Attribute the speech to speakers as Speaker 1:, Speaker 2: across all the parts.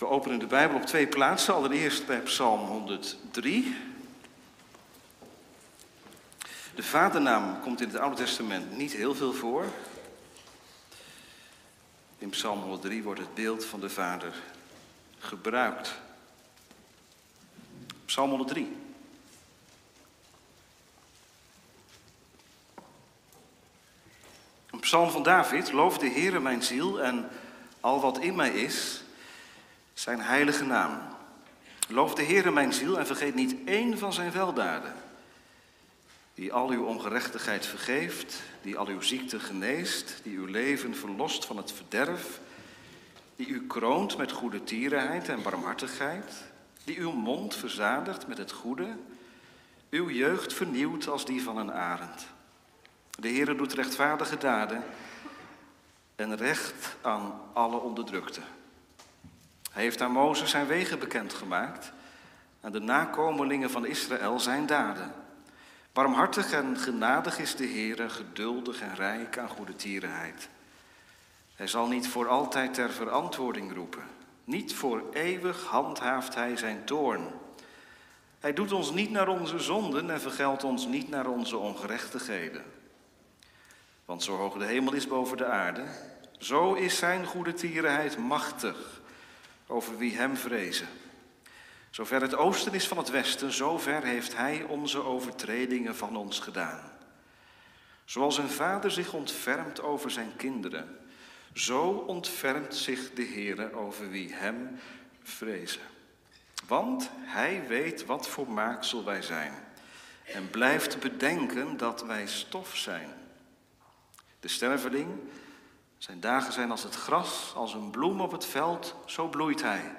Speaker 1: We openen de Bijbel op twee plaatsen. Allereerst bij Psalm 103. De vadernaam komt in het Oude Testament niet heel veel voor. In Psalm 103 wordt het beeld van de vader gebruikt. Psalm 103. Een psalm van David. Loof de Heere mijn ziel en al wat in mij is, zijn heilige naam. Loof de Heere mijn ziel en vergeet niet één van zijn weldaden. Die al uw ongerechtigheid vergeeft, die al uw ziekte geneest, die uw leven verlost van het verderf, die u kroont met goede tierenheid en barmhartigheid, die uw mond verzadigt met het goede, uw jeugd vernieuwt als die van een arend. De Heere doet rechtvaardige daden en recht aan alle onderdrukten. Hij heeft aan Mozes zijn wegen bekendgemaakt, aan de nakomelingen van Israël zijn daden. Barmhartig en genadig is de Heere, geduldig en rijk aan goede tierenheid. Hij zal niet voor altijd ter verantwoording roepen. Niet voor eeuwig handhaaft hij zijn toorn. Hij doet ons niet naar onze zonden en vergeldt ons niet naar onze ongerechtigheden. Want zo hoog de hemel is boven de aarde, zo is zijn goede tierenheid machtig over wie hem vrezen. Zover het oosten is van het westen, zover heeft hij onze overtredingen van ons gedaan. Zoals een vader zich ontfermt over zijn kinderen, zo ontfermt zich de Heer over wie hem vrezen. Want hij weet wat voor maaksel wij zijn en blijft bedenken dat wij stof zijn. De sterveling, zijn dagen zijn als het gras, als een bloem op het veld, zo bloeit hij.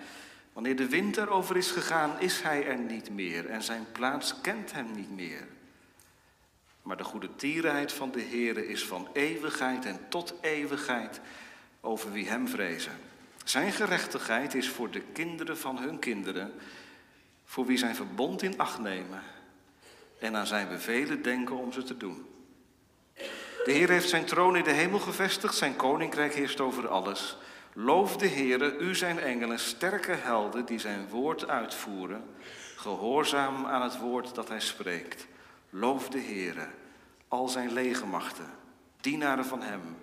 Speaker 1: Wanneer de winter over is gegaan, is hij er niet meer en zijn plaats kent hem niet meer. Maar de goede tierenheid van de Heere is van eeuwigheid en tot eeuwigheid over wie hem vrezen. Zijn gerechtigheid is voor de kinderen van hun kinderen, voor wie zijn verbond in acht nemen en aan zijn bevelen denken om ze te doen. De Heer heeft zijn troon in de hemel gevestigd, zijn koninkrijk heerst over alles. Loof de Heere, u zijn engelen, sterke helden die zijn woord uitvoeren, gehoorzaam aan het woord dat hij spreekt. Loof de Heere, al zijn legermachten, dienaren van hem,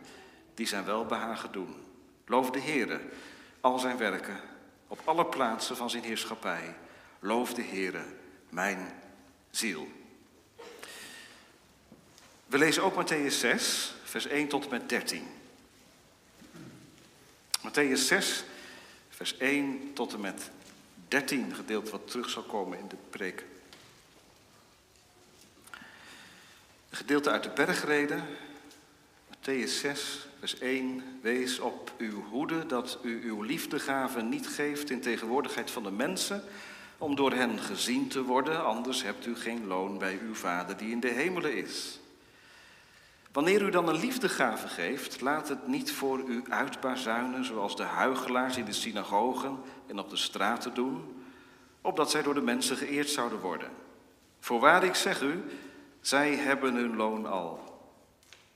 Speaker 1: die zijn welbehagen doen. Loof de Heere, al zijn werken, op alle plaatsen van zijn heerschappij. Loof de Heere, mijn ziel. We lezen ook Matthäus 6, vers 1 tot en met 13. Matthäus 6, vers 1 tot en met 13, gedeelte wat terug zal komen in de preek. Gedeelte uit de bergreden, Matthäus 6, vers 1. Wees op uw hoede dat u uw liefdegaven niet geeft in tegenwoordigheid van de mensen, om door hen gezien te worden, anders hebt u geen loon bij uw Vader die in de hemelen is. Wanneer u dan een liefdegave geeft, laat het niet voor u uitbazuinen zoals de huigelaars in de synagogen en op de straten doen, opdat zij door de mensen geëerd zouden worden. Voorwaar ik zeg u, zij hebben hun loon al.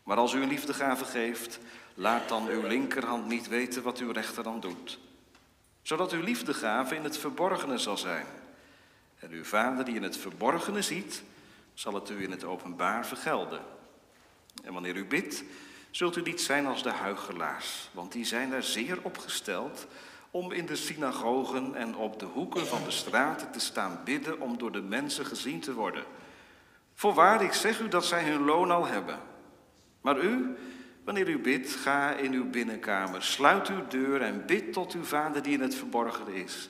Speaker 1: Maar als u een liefdegave geeft, laat dan uw linkerhand niet weten wat uw rechterhand doet, zodat uw liefdegave in het verborgene zal zijn. En uw vader die in het verborgene ziet, zal het u in het openbaar vergelden. En wanneer u bidt, zult u niet zijn als de huigelaars, want die zijn er zeer opgesteld om in de synagogen en op de hoeken van de straten te staan bidden om door de mensen gezien te worden. Voorwaar, ik zeg u dat zij hun loon al hebben. Maar u, wanneer u bidt, ga in uw binnenkamer, sluit uw deur en bid tot uw vader die in het verborgene is.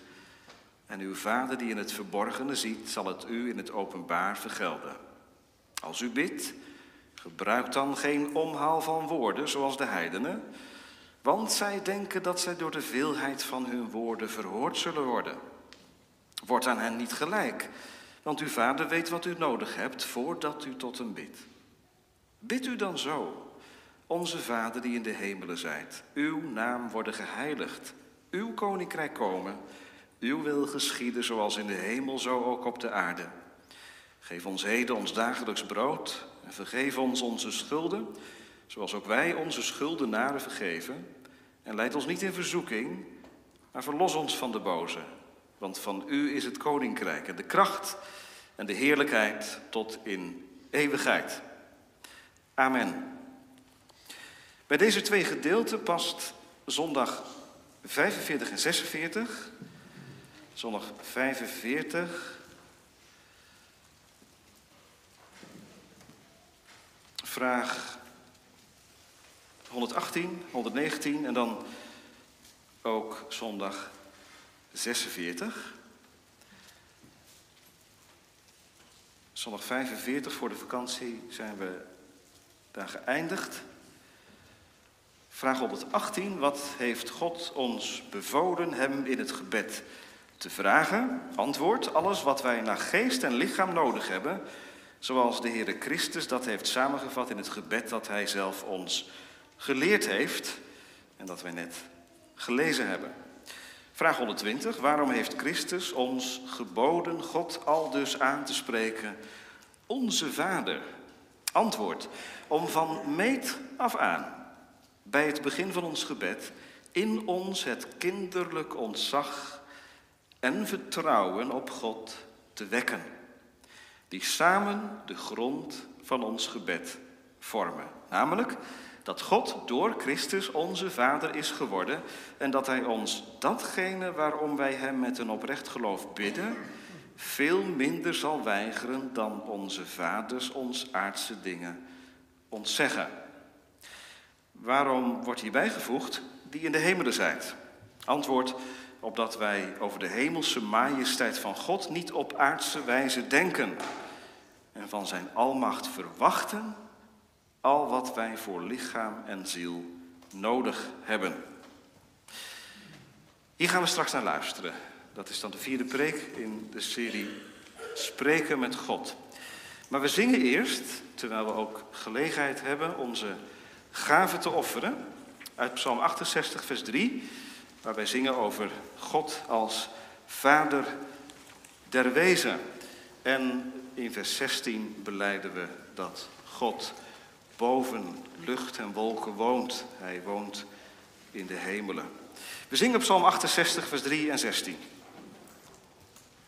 Speaker 1: En uw vader die in het verborgene ziet, zal het u in het openbaar vergelden. Als u bidt, Gebruik dan geen omhaal van woorden zoals de heidenen, want zij denken dat zij door de veelheid van hun woorden verhoord zullen worden. Word aan hen niet gelijk, want uw vader weet wat u nodig hebt voordat u tot hem bidt. Bid u dan zo, onze vader die in de hemelen zijt, uw naam worden geheiligd, uw koninkrijk komen, uw wil geschieden zoals in de hemel, zo ook op de aarde. Geef ons heden ons dagelijks brood vergeef ons onze schulden, zoals ook wij onze schuldenaren vergeven. En leid ons niet in verzoeking, Maar verlos ons van de boze, want van u is het koninkrijk en de kracht en de heerlijkheid tot in eeuwigheid. Amen. Bij deze twee gedeelten past zondag 45 en 46. Zondag 45. Vraag 118, 119 en dan ook zondag 46. Zondag 45 voor de vakantie zijn we daar geëindigd. Vraag 118. Wat heeft God ons bevolen hem in het gebed te vragen? Antwoord. Alles wat wij naar geest en lichaam nodig hebben. Zoals de Heere Christus dat heeft samengevat in het gebed dat hij zelf ons geleerd heeft. En dat wij net gelezen hebben. Vraag 120. Waarom heeft Christus ons geboden God al dus aan te spreken? Onze Vader. Antwoord. Om van meet af aan bij het begin van ons gebed in ons het kinderlijk ontzag en vertrouwen op God te wekken, die samen de grond van ons gebed vormen. Namelijk dat God door Christus onze Vader is geworden en dat Hij ons datgene waarom wij Hem met een oprecht geloof bidden, veel minder zal weigeren dan onze vaders ons aardse dingen ontzeggen. Waarom wordt hierbij gevoegd die in de hemelen zijt? Antwoord, opdat wij over de hemelse majesteit van God niet op aardse wijze denken en van zijn almacht verwachten al wat wij voor lichaam en ziel nodig hebben. Hier gaan we straks naar luisteren. Dat is dan de vierde preek in de serie Spreken met God. Maar we zingen eerst, terwijl we ook gelegenheid hebben onze gave te offeren. Uit Psalm 68, vers 3, waar wij zingen over God als Vader der wezen. En in vers 16 beleiden we dat God boven lucht en wolken woont. Hij woont in de hemelen. We zingen op Psalm 68, vers 3 en 16.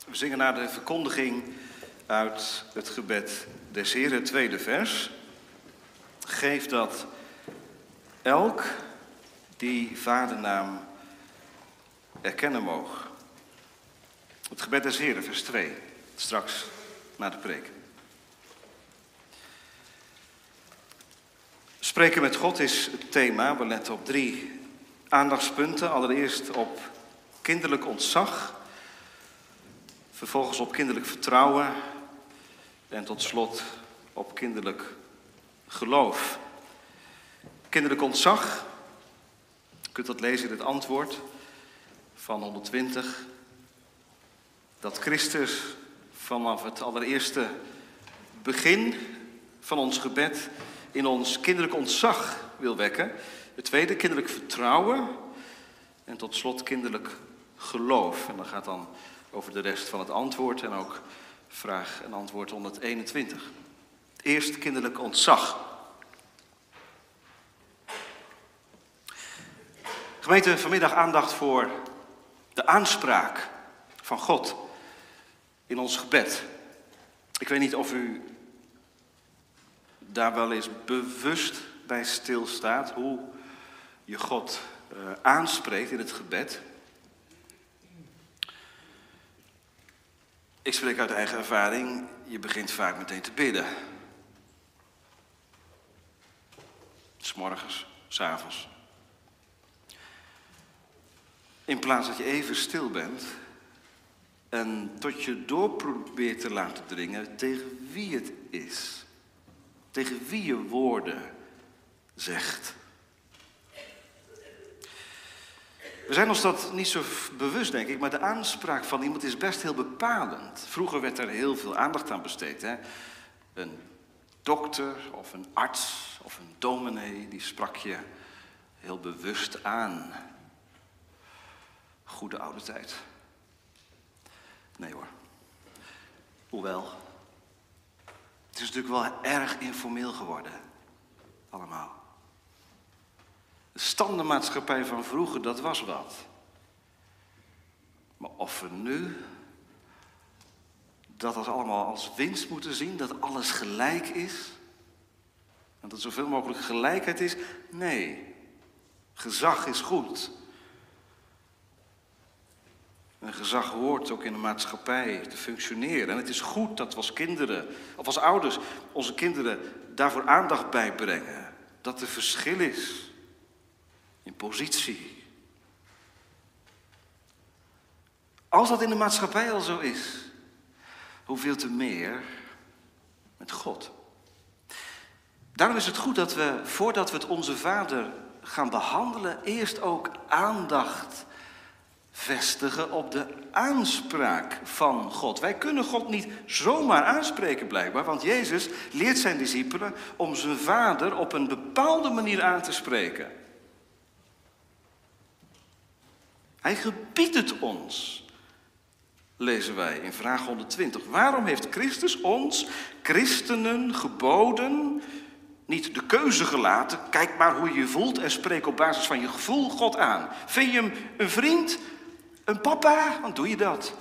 Speaker 1: We zingen naar de verkondiging uit het gebed des Heren, tweede vers. Geef dat elk die vadernaam erkennen mogen. Het gebed des Heren, vers 2, straks na de preek. Spreken met God is het thema. We letten op drie aandachtspunten. Allereerst op kinderlijk ontzag, vervolgens op kinderlijk vertrouwen en tot slot op kinderlijk geloof. Kinderlijk ontzag, je kunt dat lezen in het antwoord van 120, dat Christus vanaf het allereerste begin van ons gebed in ons kinderlijk ontzag wil wekken. Het tweede, kinderlijk vertrouwen. En tot slot kinderlijk geloof. En dat gaat dan over de rest van het antwoord en ook vraag en antwoord 121. Eerst kinderlijk ontzag. Gemeente, vanmiddag aandacht voor de aanspraak van God in ons gebed. Ik weet niet of u daar wel eens bewust bij stilstaat hoe je God uh, aanspreekt in het gebed. Ik spreek uit eigen ervaring, je begint vaak meteen te bidden. S'morgens, s'avonds. In plaats dat je even stil bent en tot je door probeert te laten dringen tegen wie het is. Tegen wie je woorden zegt. We zijn ons dat niet zo bewust, denk ik, maar de aanspraak van iemand is best heel bepalend. Vroeger werd er heel veel aandacht aan besteed. Hè? Een dokter of een arts of een dominee, die sprak je heel bewust aan. Goede oude tijd. Nee hoor. Hoewel. Het is natuurlijk wel erg informeel geworden. Allemaal. De standenmaatschappij van vroeger, dat was wat. Maar of we nu dat als allemaal als winst moeten zien, dat alles gelijk is, en dat zoveel mogelijk gelijkheid is, nee. Gezag is goed. En gezag hoort ook in de maatschappij te functioneren. En het is goed dat we als kinderen, of als ouders, onze kinderen daarvoor aandacht bijbrengen. Dat er verschil is in positie. Als dat in de maatschappij al zo is, hoeveel te meer met God. Daarom is het goed dat we, voordat we het Onze Vader gaan behandelen, eerst ook aandacht vestigen op de aanspraak van God. Wij kunnen God niet zomaar aanspreken blijkbaar, want Jezus leert zijn discipelen om zijn Vader op een bepaalde manier aan te spreken. Hij gebiedt het ons, lezen wij in vraag 120. Waarom heeft Christus ons, christenen, geboden niet de keuze gelaten. Kijk maar hoe je je voelt en spreek op basis van je gevoel God aan. Vind je hem een vriend, een papa? Dan doe je dat.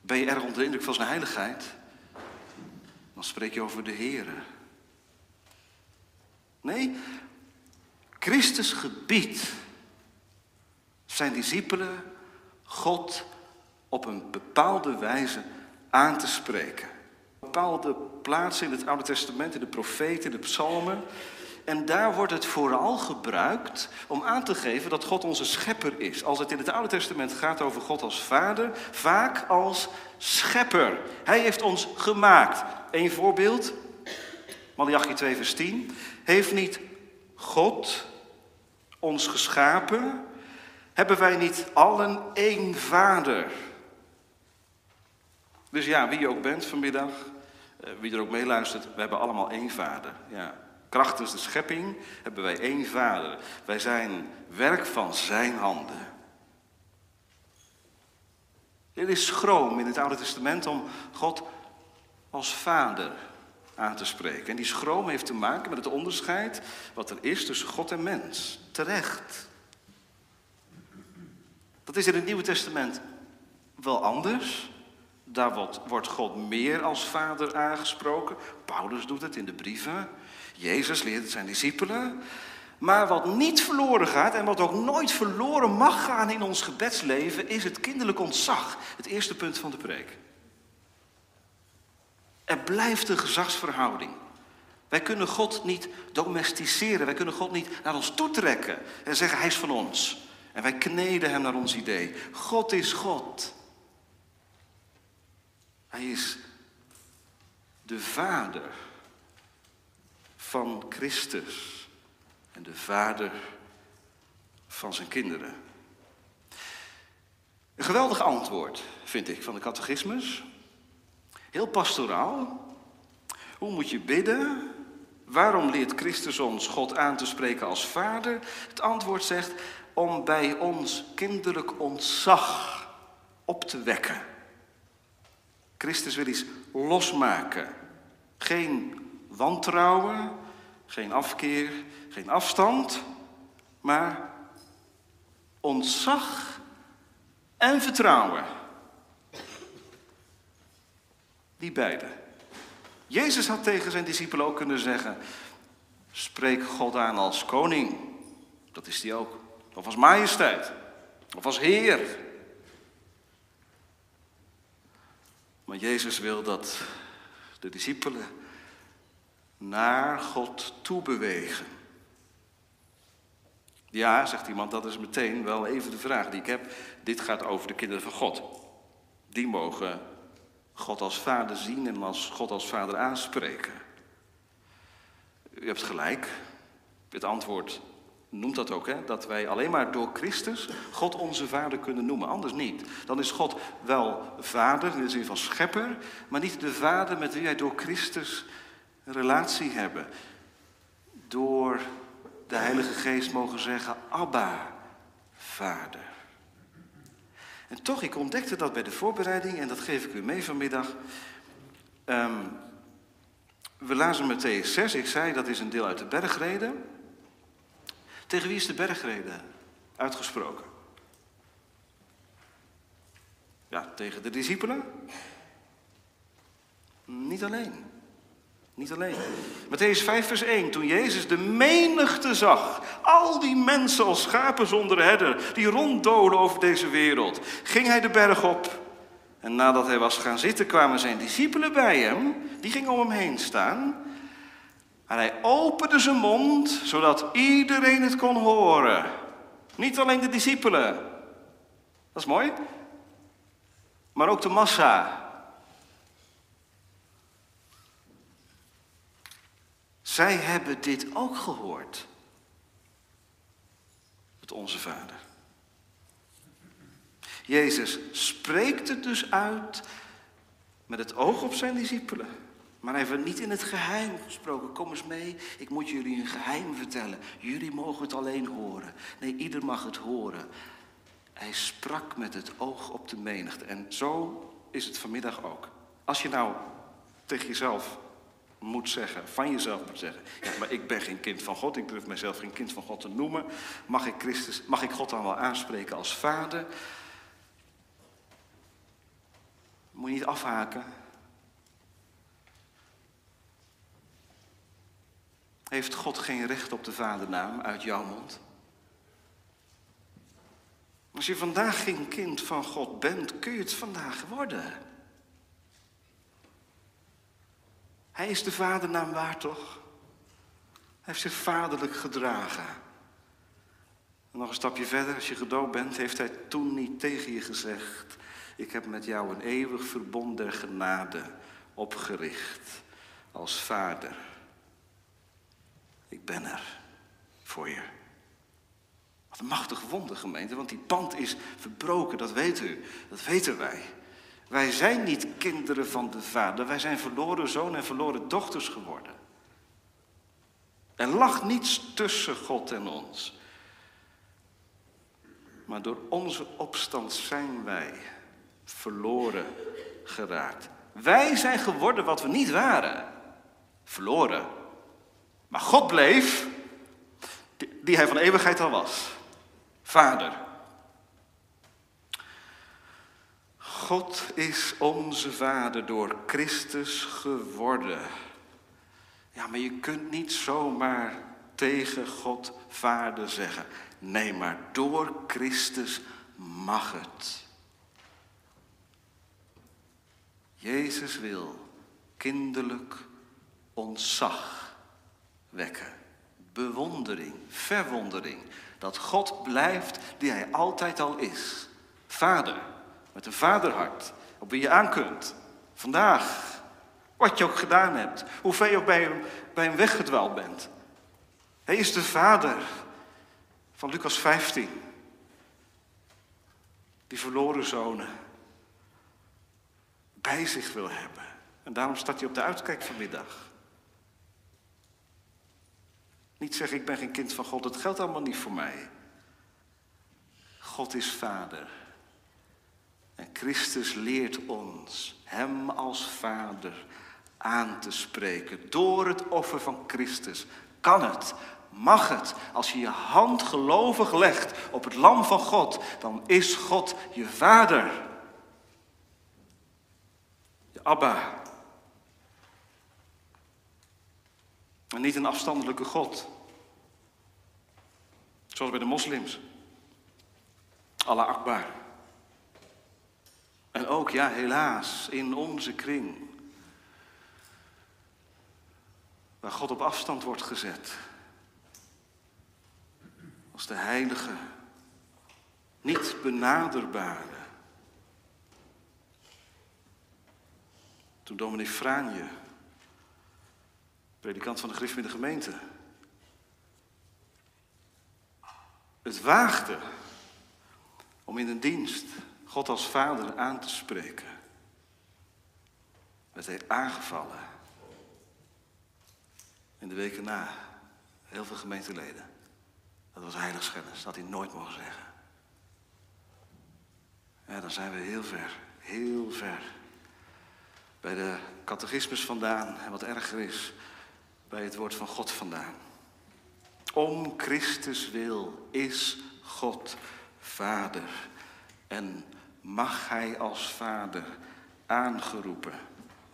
Speaker 1: Ben je erg onder de indruk van zijn heiligheid? Dan spreek je over de Here. Nee, Christus gebiedt zijn discipelen God op een bepaalde wijze aan te spreken bepaalde plaatsen in het Oude Testament, in de profeten, in de psalmen. En daar wordt het vooral gebruikt om aan te geven dat God onze schepper is. Als het in het Oude Testament gaat over God als vader, vaak als schepper. Hij heeft ons gemaakt. Eén voorbeeld, Malachi 2 vers 10. Heeft niet God ons geschapen? Hebben wij niet allen één vader? Dus ja, wie je ook bent vanmiddag, eh, wie er ook meeluistert, we hebben allemaal één vader. Ja. Krachtens de schepping hebben wij één vader. Wij zijn werk van zijn handen. Er is schroom in het Oude Testament om God als vader aan te spreken. En die schroom heeft te maken met het onderscheid wat er is tussen God en mens. Terecht. Dat is in het Nieuwe Testament wel anders. Daar wordt, God meer als vader aangesproken. Paulus doet het in de brieven. Jezus leert het zijn discipelen. Maar wat niet verloren gaat en wat ook nooit verloren mag gaan in ons gebedsleven, is het kinderlijk ontzag. Het eerste punt van de preek. Er blijft een gezagsverhouding. Wij kunnen God niet domesticeren. Wij kunnen God niet naar ons toetrekken en zeggen hij is van ons. En wij kneden hem naar ons idee. God is God. Hij is de vader van Christus en de vader van zijn kinderen. Een geweldig antwoord, vind ik, van de catechismus. Heel pastoraal. Hoe moet je bidden? Waarom leert Christus ons God aan te spreken als vader? Het antwoord zegt om bij ons kinderlijk ontzag op te wekken. Christus wil iets losmaken. Geen wantrouwen, geen afkeer, geen afstand, maar ontzag en vertrouwen. Die beide. Jezus had tegen zijn discipelen ook kunnen zeggen: Spreek God aan als koning. Dat is hij ook. Of als majesteit. Of als Heer. Maar Jezus wil dat de discipelen naar God toe bewegen. Ja, zegt iemand, dat is meteen wel even de vraag die ik heb. Dit gaat over de kinderen van God. Die mogen God als vader zien en als God als vader aanspreken. U hebt gelijk. Het antwoord noemt dat ook, hè? dat wij alleen maar door Christus God onze Vader kunnen noemen, anders niet. Dan is God wel Vader, in de zin van schepper, maar niet de Vader met wie wij door Christus een relatie hebben. Door de Heilige Geest mogen zeggen, Abba, Vader. En toch, ik ontdekte dat bij de voorbereiding, en dat geef ik u mee vanmiddag. Um, we lazen Matthäus 6, ik zei dat is een deel uit de bergreden. Tegen wie is de bergrede uitgesproken? Ja, tegen de discipelen? Niet alleen. Niet alleen. Matthäus 5, vers 1. Toen Jezus de menigte zag, al die mensen als schapen zonder herder, die ronddolen over deze wereld, ging hij de berg op. En nadat hij was gaan zitten, kwamen zijn discipelen bij hem. Die gingen om hem heen staan. En hij opende zijn mond, zodat iedereen het kon horen. Niet alleen de discipelen. Dat is mooi. Maar ook de massa. Zij hebben dit ook gehoord. Het onze Vader. Jezus spreekt het dus uit met het oog op zijn discipelen. Maar het niet in het geheim gesproken. Kom eens mee, ik moet jullie een geheim vertellen. Jullie mogen het alleen horen. Nee, ieder mag het horen. Hij sprak met het oog op de menigte. En zo is het vanmiddag ook. Als je nou tegen jezelf moet zeggen, van jezelf moet zeggen. Ja, maar ik ben geen kind van God, ik durf mezelf geen kind van God te noemen. Mag ik, Christus, mag ik God dan wel aanspreken als vader? Moet je niet afhaken. Heeft God geen recht op de vadernaam uit jouw mond? Als je vandaag geen kind van God bent, kun je het vandaag worden. Hij is de vadernaam waar toch? Hij heeft zich vaderlijk gedragen. En nog een stapje verder, als je gedoopt bent, heeft hij toen niet tegen je gezegd: Ik heb met jou een eeuwig verbond der genade opgericht als vader. Ik ben er voor je. Wat een machtig wonder, gemeente, want die band is verbroken, dat weet u, dat weten wij. Wij zijn niet kinderen van de Vader, wij zijn verloren zoon en verloren dochters geworden. Er lag niets tussen God en ons. Maar door onze opstand zijn wij verloren geraakt. Wij zijn geworden wat we niet waren. Verloren. Maar God bleef, die hij van eeuwigheid al was. Vader. God is onze Vader door Christus geworden. Ja, maar je kunt niet zomaar tegen God Vader zeggen. Nee, maar door Christus mag het. Jezus wil kinderlijk ontzag wekken. Bewondering, verwondering. Dat God blijft die hij altijd al is. Vader. Met een vaderhart. Op wie je aan kunt. Vandaag. Wat je ook gedaan hebt. Hoeveel je ook bij hem, bij hem weggedwaald bent. Hij is de vader van Lucas 15. Die verloren zonen bij zich wil hebben. En daarom staat hij op de uitkijk vanmiddag. Niet zeggen, ik ben geen kind van God, dat geldt allemaal niet voor mij. God is vader. En Christus leert ons Hem als Vader aan te spreken. Door het offer van Christus kan het, mag het. Als je je hand gelovig legt op het lam van God, dan is God je Vader. Je Abba. En niet een afstandelijke God. Zoals bij de moslims. Allah Akbar. En ook, ja, helaas, in onze kring. Waar God op afstand wordt gezet. Als de heilige, niet benaderbare. Toen dominee Franje, predikant van de Griff in de gemeente, het waagde om in een dienst God als vader aan te spreken, werd hij aangevallen. In de weken na, heel veel gemeenteleden. Dat was heiligschennis, dat had hij nooit mogen zeggen. Ja, dan zijn we heel ver, heel ver. Bij de catechismus vandaan, en wat erger is, bij het woord van God vandaan. Om Christus wil is God Vader en mag hij als vader aangeroepen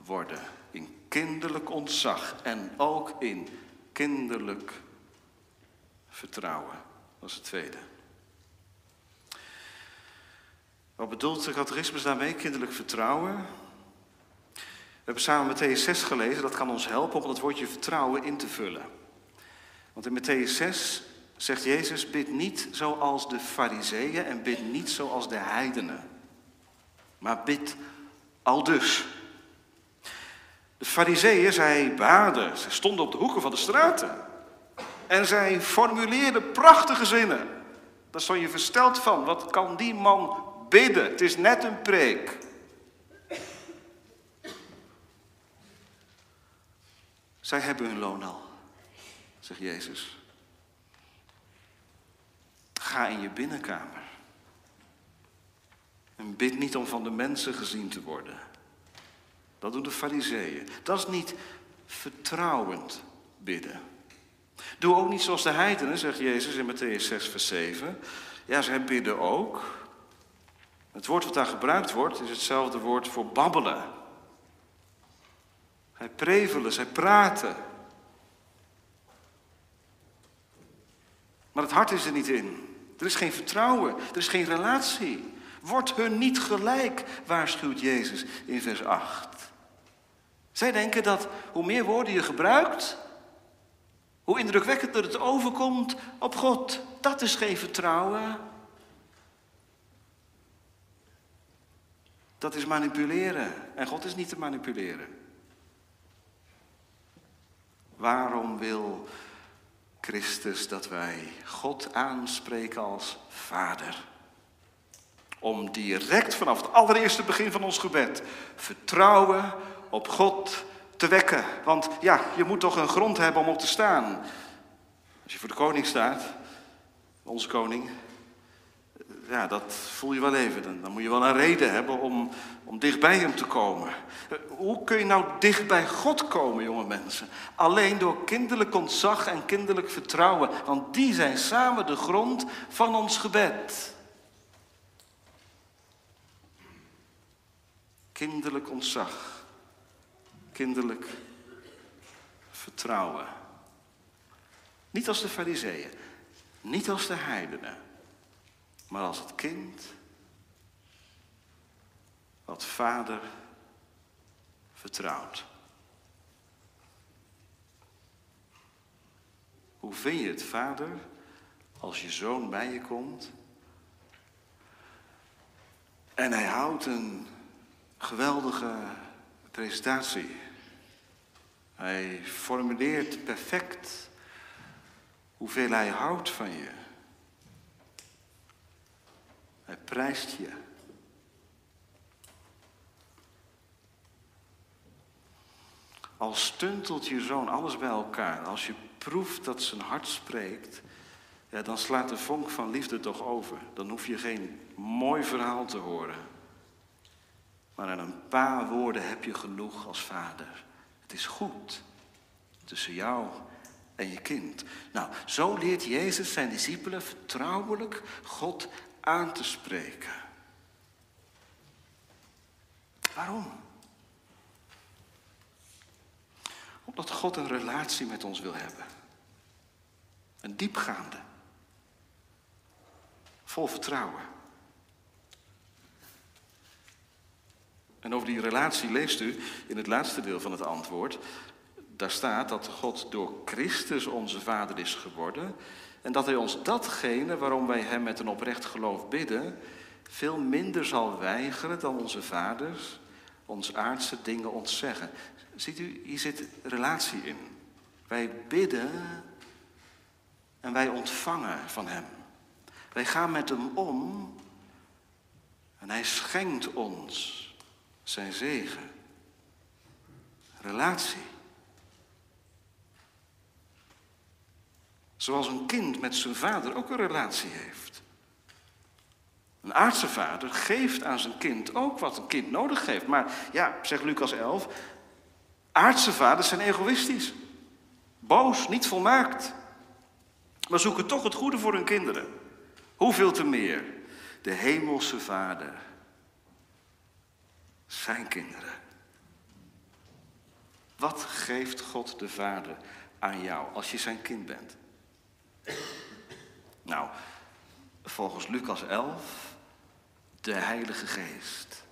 Speaker 1: worden in kinderlijk ontzag en ook in kinderlijk vertrouwen. Dat is het tweede. Wat bedoelt de catechismus daarmee, kinderlijk vertrouwen? We hebben samen Matthäus 6 gelezen, dat kan ons helpen om het woordje vertrouwen in te vullen. Want in Matthäus 6 zegt Jezus, bid niet zoals de fariseeën en bid niet zoals de heidenen. Maar bid al dus. De fariseeën, zij baden, ze stonden op de hoeken van de straten. En zij formuleerden prachtige zinnen. Daar stond je versteld van. Wat kan die man bidden? Het is net een preek. Zij hebben hun loon al, zegt Jezus. Ga in je binnenkamer. En bid niet om van de mensen gezien te worden. Dat doen de fariseeën. Dat is niet vertrouwend bidden. Doe ook niet zoals de heidenen, zegt Jezus in Matthäus 6, vers 7. Ja, zij bidden ook. Het woord wat daar gebruikt wordt, is hetzelfde woord voor babbelen. Zij prevelen, zij praten. Maar het hart is er niet in. Er is geen vertrouwen, er is geen relatie. Word hun niet gelijk, waarschuwt Jezus in vers 8. Zij denken dat hoe meer woorden je gebruikt, hoe indrukwekkender het overkomt op God. Dat is geen vertrouwen. Dat is manipuleren. En God is niet te manipuleren. Waarom wil Christus dat wij God aanspreken als Vader? Om direct vanaf het allereerste begin van ons gebed vertrouwen op God te wekken. Want ja, je moet toch een grond hebben om op te staan. Als je voor de koning staat, onze koning, ja, dat voel je wel even. Dan, dan moet je wel een reden hebben om, om dicht bij hem te komen. Hoe kun je nou dicht bij God komen, jonge mensen? Alleen door kinderlijk ontzag en kinderlijk vertrouwen. Want die zijn samen de grond van ons gebed. Kinderlijk ontzag. Kinderlijk vertrouwen. Niet als de fariseeën. Niet als de heidenen maar als het kind wat vader vertrouwt. Hoe vind je het, vader, als je zoon bij je komt en hij houdt een geweldige presentatie. Hij formuleert perfect hoeveel hij houdt van je. Hij prijst je. Als stuntelt je zoon alles bij elkaar, als je proeft dat zijn hart spreekt, ja, dan slaat de vonk van liefde toch over. Dan hoef je geen mooi verhaal te horen. Maar aan een paar woorden heb je genoeg als vader. Het is goed tussen jou en je kind. Nou, zo leert Jezus zijn discipelen vertrouwelijk God aan te spreken. Waarom? Omdat God een relatie met ons wil hebben. Een diepgaande. Vol vertrouwen. En over die relatie leest u in het laatste deel van het antwoord. Daar staat dat God door Christus onze Vader is geworden en dat hij ons datgene waarom wij hem met een oprecht geloof bidden, veel minder zal weigeren dan onze vaders ons aardse dingen ontzeggen. Ziet u, hier zit relatie in. Wij bidden en wij ontvangen van hem. Wij gaan met hem om en hij schenkt ons zijn zegen. Relatie. Zoals een kind met zijn vader ook een relatie heeft. Een aardse vader geeft aan zijn kind ook wat een kind nodig heeft. Maar ja, zegt Lucas 11, aardse vaders zijn egoïstisch. Boos, niet volmaakt. Maar zoeken toch het goede voor hun kinderen. Hoeveel te meer de hemelse vader zijn kinderen. Wat geeft God de Vader aan jou als je zijn kind bent? Nou, volgens Lucas 11, de Heilige Geest.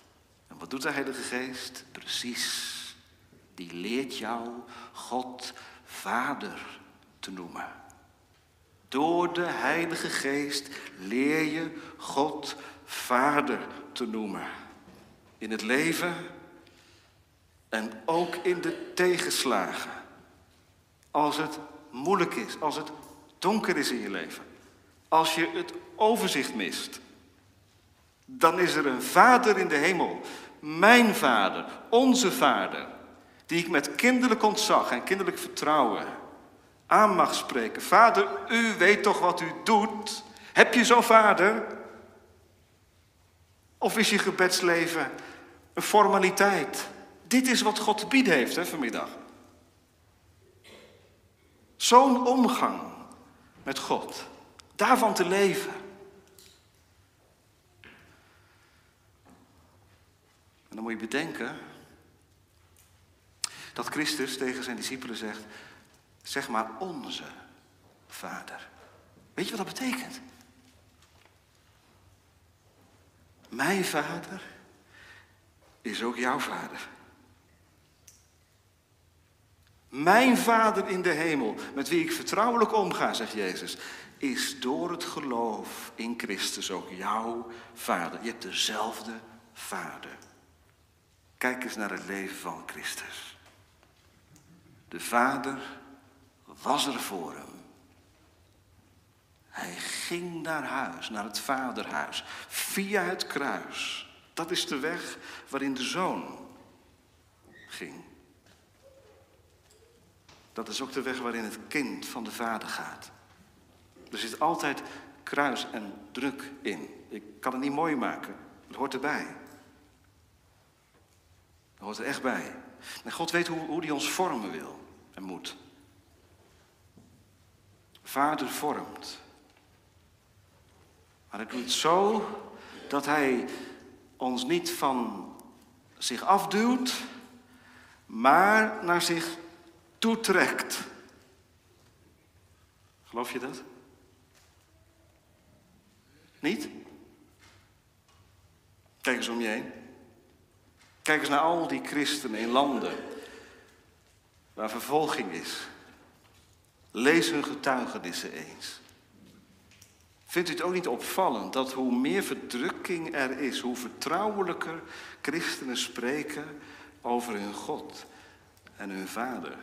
Speaker 1: En wat doet de Heilige Geest? Precies, die leert jou God Vader te noemen. Door de Heilige Geest leer je God Vader te noemen. In het leven en ook in de tegenslagen. Als het moeilijk is, als het donker is in je leven. Als je het overzicht mist. Dan is er een Vader in de hemel. Mijn Vader, onze Vader. Die ik met kinderlijk ontzag en kinderlijk vertrouwen aan mag spreken. Vader, u weet toch wat u doet? Heb je zo'n vader? Of is je gebedsleven een formaliteit? Dit is wat God te bieden heeft hè, vanmiddag. Zo'n omgang met God. Daarvan te leven. En dan moet je bedenken dat Christus tegen zijn discipelen zegt: Zeg maar onze Vader. Weet je wat dat betekent? Mijn Vader is ook jouw Vader. Mijn Vader in de hemel, met wie ik vertrouwelijk omga, zegt Jezus, is door het geloof in Christus ook jouw Vader. Je hebt dezelfde Vader. Kijk eens naar het leven van Christus. De Vader was er voor hem. Hij ging naar huis, naar het vaderhuis, via het kruis. Dat is de weg waarin de zoon ging. Dat is ook de weg waarin het kind van de vader gaat. Er zit altijd kruis en druk in. Ik kan het niet mooi maken. Het hoort erbij. Het hoort er echt bij. En God weet hoe, hoe hij ons vormen wil en moet. Vader vormt. Maar hij doet het zo dat hij ons niet van zich afduwt, maar naar zich toetrekt. Geloof je dat? Niet? Kijk eens om je heen. Kijk eens naar al die christenen in landen waar vervolging is. Lees hun getuigenissen eens. Vindt u het ook niet opvallend dat hoe meer verdrukking er is, hoe vertrouwelijker christenen spreken over hun God en hun Vader?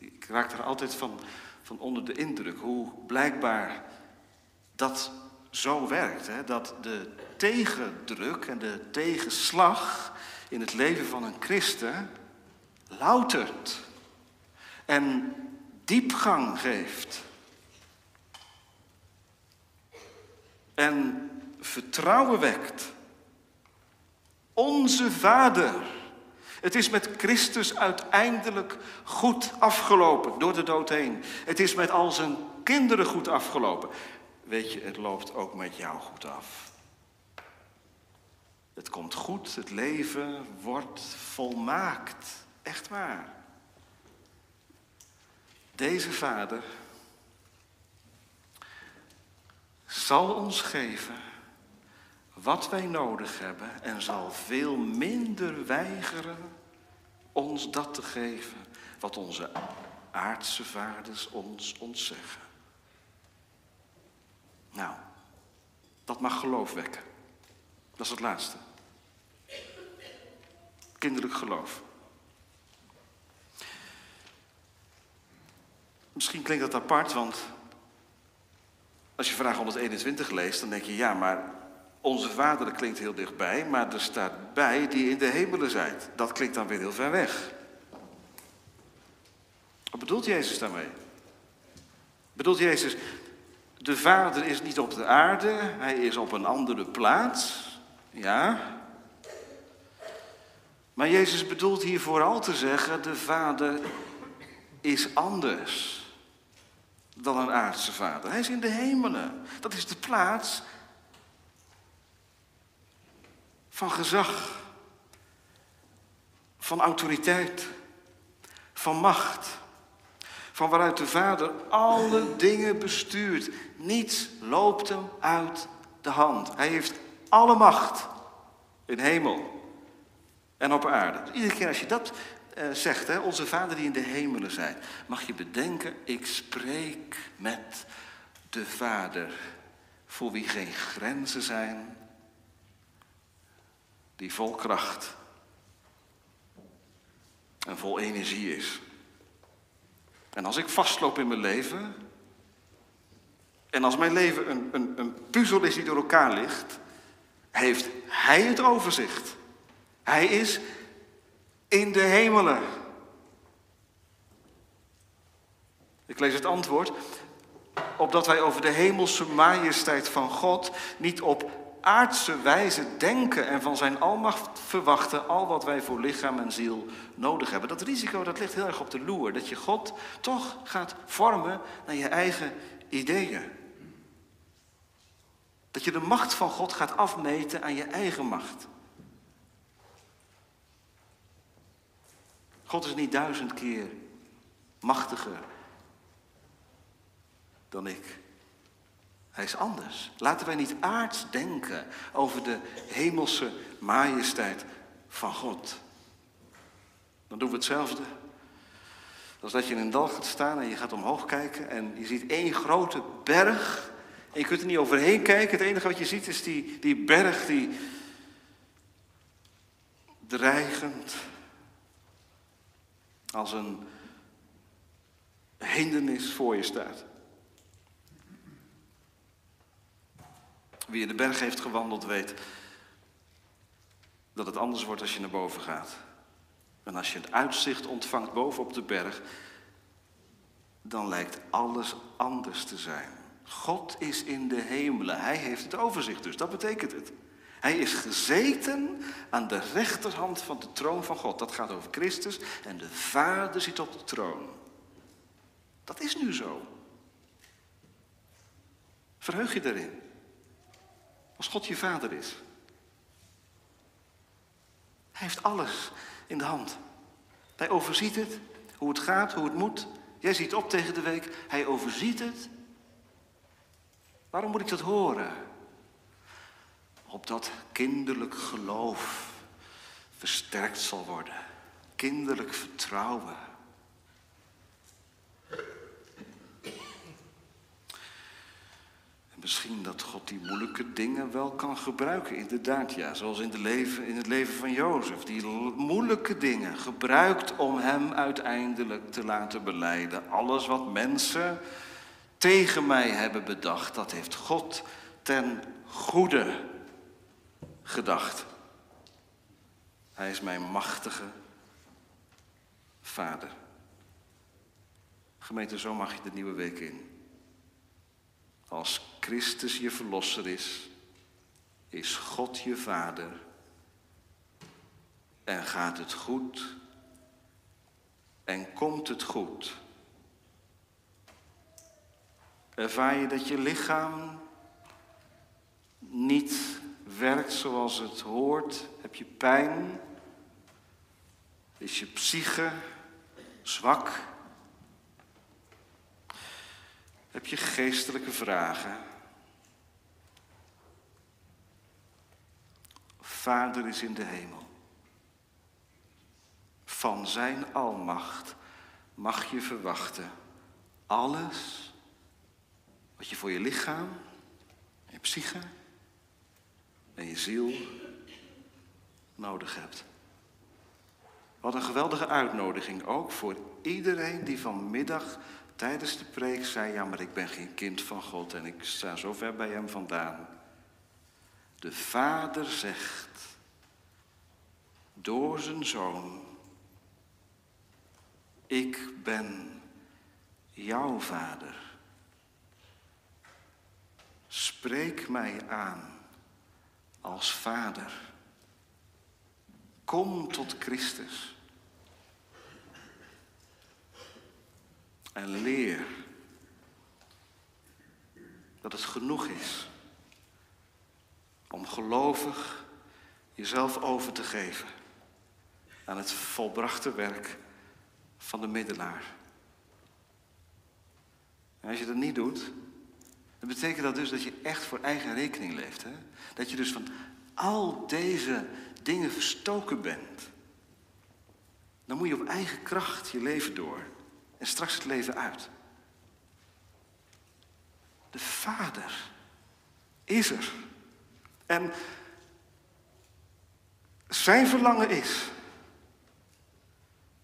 Speaker 1: Ik raak er altijd van, van onder de indruk hoe blijkbaar dat zo werkt. Hè? Dat de tegendruk en de tegenslag in het leven van een christen loutert. En diepgang geeft. En vertrouwen wekt. Onze Vader. Het is met Christus uiteindelijk goed afgelopen door de dood heen. Het is met al zijn kinderen goed afgelopen. Weet je, het loopt ook met jou goed af. Het komt goed, het leven wordt volmaakt. Echt waar. Deze Vader zal ons geven wat wij nodig hebben en zal veel minder weigeren ons dat te geven wat onze aardse vaders ons ontzeggen. Nou, dat mag geloof wekken. Dat is het laatste. Kinderlijk geloof. Misschien klinkt dat apart, want als je vraag 121 leest, dan denk je ja, maar onze vader dat klinkt heel dichtbij, maar er staat bij die in de hemelen zijt. Dat klinkt dan weer heel ver weg. Wat bedoelt Jezus daarmee? Bedoelt Jezus, de Vader is niet op de aarde, hij is op een andere plaats. Ja. Maar Jezus bedoelt hier vooral te zeggen, de Vader is anders dan een aardse vader. Hij is in de hemelen. Dat is de plaats van gezag van autoriteit, van macht, van waaruit de Vader alle dingen bestuurt. Niets loopt hem uit de hand. Hij heeft alle macht in hemel en op aarde. Iedere keer als je dat uh, zegt, hè, onze Vader die in de hemelen zijt, mag je bedenken, ik spreek met de Vader, voor wie geen grenzen zijn, die vol kracht en vol energie is. En als ik vastloop in mijn leven, en als mijn leven een, een, een puzzel is die door elkaar ligt, heeft Hij het overzicht. Hij is in de hemelen. Ik lees het antwoord. Opdat wij over de hemelse majesteit van God niet op aardse wijze denken en van zijn almacht verwachten al wat wij voor lichaam en ziel nodig hebben. Dat risico dat ligt heel erg op de loer, dat je God toch gaat vormen naar je eigen ideeën. Dat je de macht van God gaat afmeten aan je eigen macht. God is niet duizend keer machtiger dan ik. Hij is anders. Laten wij niet aards denken over de hemelse majesteit van God. Dan doen we hetzelfde. Als dat je in een dal gaat staan en je gaat omhoog kijken en je ziet één grote berg. En je kunt er niet overheen kijken. Het enige wat je ziet is die, die berg die dreigend als een hindernis voor je staat. Wie in de berg heeft gewandeld weet dat het anders wordt als je naar boven gaat. En als je het uitzicht ontvangt boven op de berg, dan lijkt alles anders te zijn. God is in de hemelen. Hij heeft het overzicht dus. Dat betekent het. Hij is gezeten aan de rechterhand van de troon van God. Dat gaat over Christus. En de Vader zit op de troon. Dat is nu zo. Verheug je erin. Als God je vader is. Hij heeft alles in de hand. Hij overziet het, hoe het gaat, hoe het moet. Jij ziet op tegen de week. Hij overziet het. Waarom moet ik dat horen? Opdat kinderlijk geloof versterkt zal worden. Kinderlijk vertrouwen. Misschien dat God die moeilijke dingen wel kan gebruiken, inderdaad, ja. Zoals in, leven, in het leven van Jozef. Die moeilijke dingen gebruikt om hem uiteindelijk te laten beleiden. Alles wat mensen tegen mij hebben bedacht, dat heeft God ten goede gedacht. Hij is mijn machtige vader. Gemeente, zo mag je de nieuwe week in. Als Christus je verlosser is, is God je vader en gaat het goed en komt het goed. Ervaar je dat je lichaam niet werkt zoals het hoort? Heb je pijn? Is je psyche zwak? Heb je geestelijke vragen? Vader is in de hemel. Van zijn almacht mag je verwachten alles wat je voor je lichaam, je psyche en je ziel nodig hebt. Wat een geweldige uitnodiging ook voor iedereen die vanmiddag tijdens de preek zei: Ja, maar ik ben geen kind van God en ik sta zo ver bij Hem vandaan. De Vader zegt door zijn zoon: Ik ben jouw Vader. Spreek mij aan als Vader. Kom tot Christus. En leer dat het genoeg is om gelovig jezelf over te geven aan het volbrachte werk van de middelaar. En als je dat niet doet, dan betekent dat dus dat je echt voor eigen rekening leeft. Hè? Dat je dus van al deze dingen verstoken bent. Dan moet je op eigen kracht je leven door en straks het leven uit. De Vader is er. En zijn verlangen is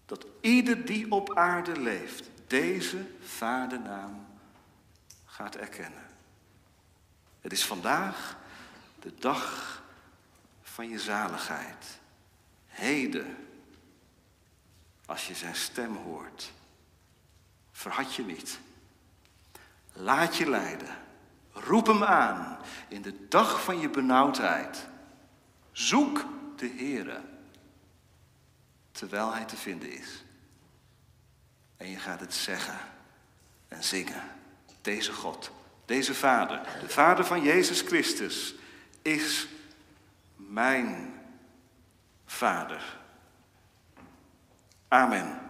Speaker 1: dat ieder die op aarde leeft deze vadernaam gaat erkennen. Het is vandaag de dag van je zaligheid. Heden, als je zijn stem hoort, verhad je niet. Laat je leiden. Roep hem aan in de dag van je benauwdheid. Zoek de Heere terwijl hij te vinden is. En je gaat het zeggen en zingen. Deze God, deze Vader, de Vader van Jezus Christus, is mijn Vader. Amen.